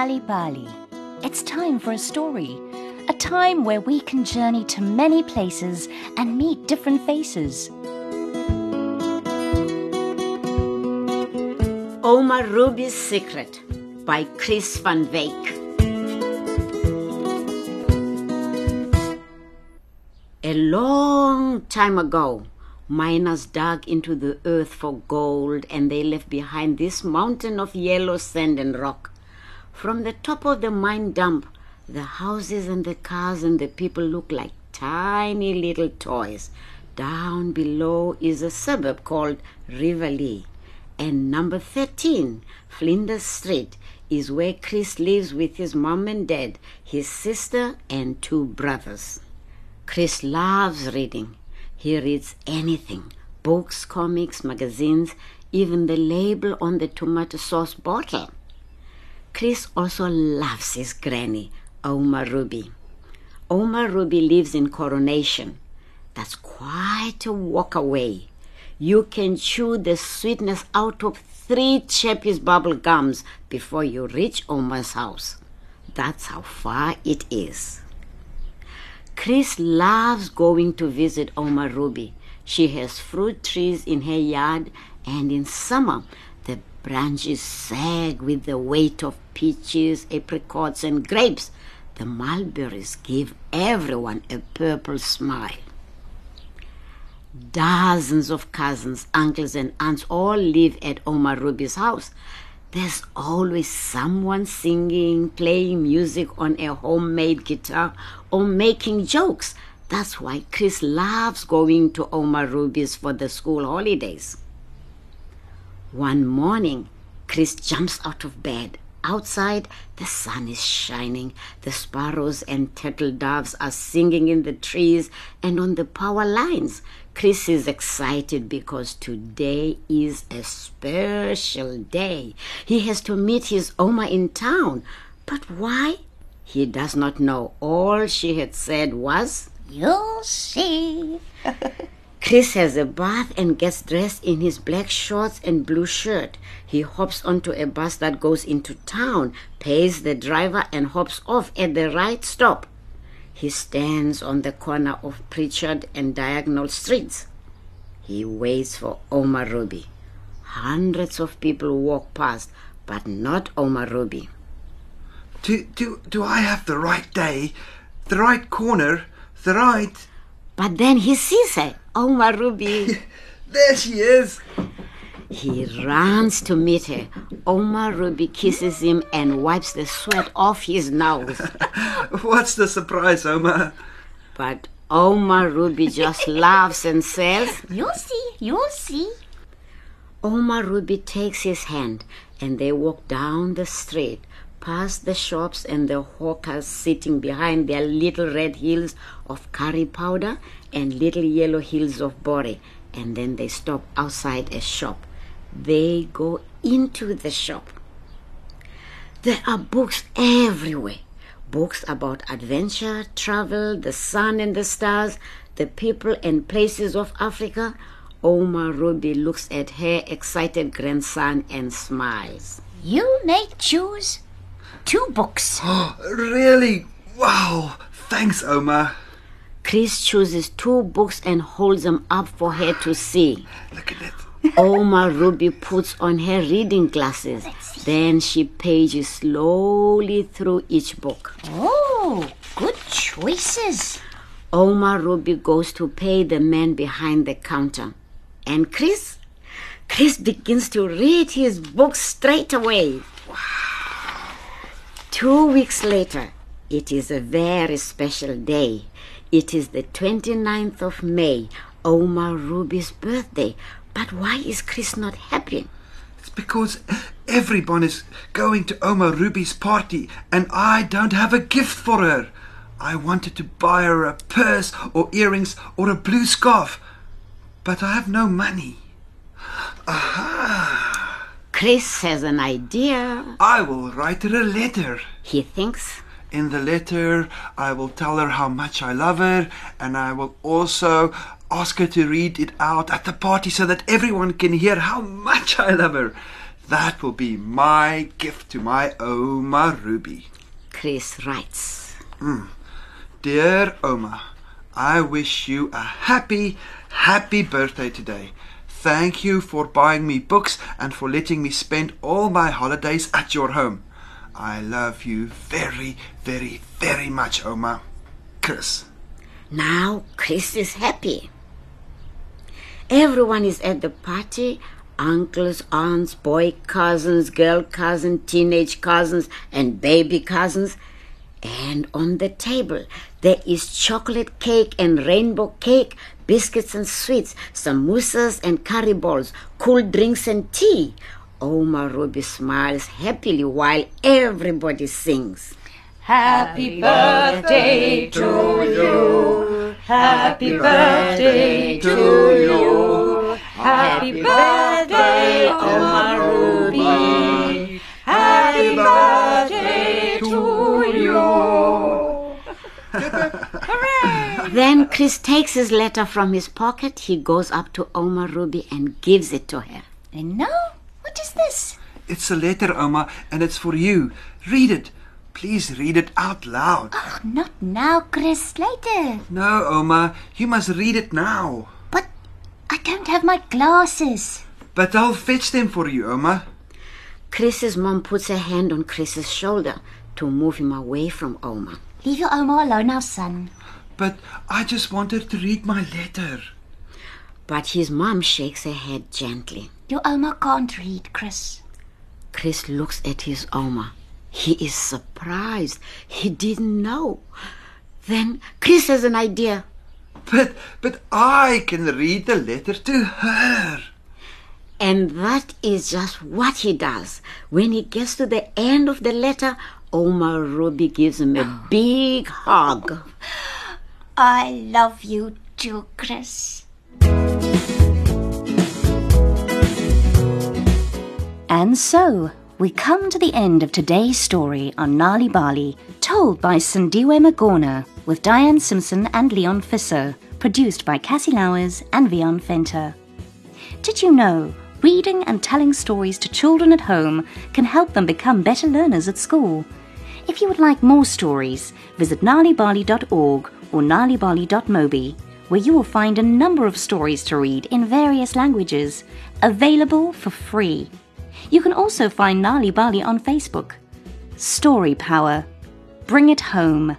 Bali Bali. It's time for a story. A time where we can journey to many places and meet different faces. Ouma Ruby's Secret by Chris van Wyk. A long time ago, miners dug into the earth for gold and they left behind this mountain of yellow sand and rock. From the top of the mine dump, the houses and the cars and the people look like tiny little toys. Down below is a suburb called Riverlea. And number 13, Flinders Street, is where Chris lives with his mom and dad, his sister, and two brothers. Chris loves reading. He reads anything books, comics, magazines, even the label on the tomato sauce bottle. Chris also loves his granny, Ouma Ruby. Ouma Ruby lives in Coronation. That's quite a walk away. You can chew the sweetness out of three Chappies bubble gums before you reach Ouma's house. That's how far it is. Chris loves going to visit Ouma Ruby. She has fruit trees in her yard, and in summer, branches sag with the weight of peaches, apricots, and grapes. The mulberries give everyone a purple smile. Dozens of cousins, uncles, and aunts all live at Ouma Ruby's house. There's always someone singing, playing music on a homemade guitar, or making jokes. That's why Chris loves going to Ouma Ruby's for the school holidays. One morning, Chris jumps out of bed. Outside, the sun is shining. The sparrows and turtle doves are singing in the trees and on the power lines. Chris is excited because today is a special day. He has to meet his Ouma in town. But why? He does not know. All she had said was, You'll see. Chris has a bath and gets dressed in his black shorts and blue shirt. He hops onto a bus that goes into town, pays the driver, and hops off at the right stop. He stands on the corner of Pritchard and Diagonal Streets. He waits for Ouma Ruby. Hundreds of people walk past, but not Ouma Ruby. Do, do, do I have the right day, the right corner, the right. But then he sees her, Ouma Ruby. There she is. He runs to meet her. Ouma Ruby kisses him and wipes the sweat off his nose. What's the surprise, Ouma? But Ouma Ruby just laughs and says, You'll see. You'll see. Ouma Ruby takes his hand and they walk down the street, past the shops and the hawkers sitting behind their little red hills of curry powder and little yellow hills of borrie. And then they stop outside a shop. They go into the shop. There are books everywhere books about adventure, travel, the sun and the stars, the people and places of Africa. Ouma Ruby looks at her excited grandson and smiles. You may choose two books. really? Wow. Thanks, Ouma. Chris chooses two books and holds them up for her to see. Look at it. Ouma Ruby puts on her reading glasses. Then she pages slowly through each book. Oh, good choices. Ouma Ruby goes to pay the man behind the counter. And Chris? Chris begins to read his book straight away. Two weeks later, it is a very special day. It is the 29th of May, Ouma Ruby's birthday. But why is Chris not happy? It's because everyone is going to Ouma Ruby's party and I don't have a gift for her. I wanted to buy her a purse or earrings or a blue scarf, but I have no money. Aha! Chris has an idea. I will write her a letter. He thinks. In the letter, I will tell her how much I love her, and I will also ask her to read it out at the party so that everyone can hear how much I love her. That will be my gift to my Ouma Ruby. Chris writes. Mm. Dear Ouma, I wish you a happy, happy birthday today. Thank you for buying me books and for letting me spend all my holidays at your home. I love you very, very, very much, Ouma. Chris. Now Chris is happy. Everyone is at the party uncles, aunts, boy cousins, girl cousins, teenage cousins, and baby cousins. And on the table, there is chocolate cake and rainbow cake, biscuits and sweets, samosas and curry balls, cool drinks and tea. Ouma Ruby smiles happily while everybody sings. Happy birthday to you. Happy birthday to you. Happy birthday, Ouma Then Chris takes his letter from his pocket. He goes up to Ouma Ruby and gives it to her. And now, what is this? It's a letter, Ouma, and it's for you. Read it. Please read it out loud. Oh, Not now, Chris. Later. No, Ouma, you must read it now. But I don't have my glasses. But I'll fetch them for you, Ouma. Chris's mom puts her hand on Chris's shoulder to move him away from Ouma. Leave your Ouma alone now, son. But I just wanted to read my letter. But his mom shakes her head gently. Your Ouma can't read, Chris. Chris looks at his Ouma. He is surprised. He didn't know. Then Chris has an idea. But but I can read the letter to her. And that is just what he does. When he gets to the end of the letter, Ouma Ruby gives him a big hug. I love you too, Chris. And so, we come to the end of today's story on Nal'ibali, told by Sandiwe Magorna, with Diane Simpson and Leon Fisser, produced by Cassie Lowers and Vion Fenter. Did you know reading and telling stories to children at home can help them become better learners at school? If you would like more stories, visit nalibali.org or nalibali.mobi, where you will find a number of stories to read in various languages, available for free. You can also find Nal'ibali on Facebook. Story Power. Bring it home.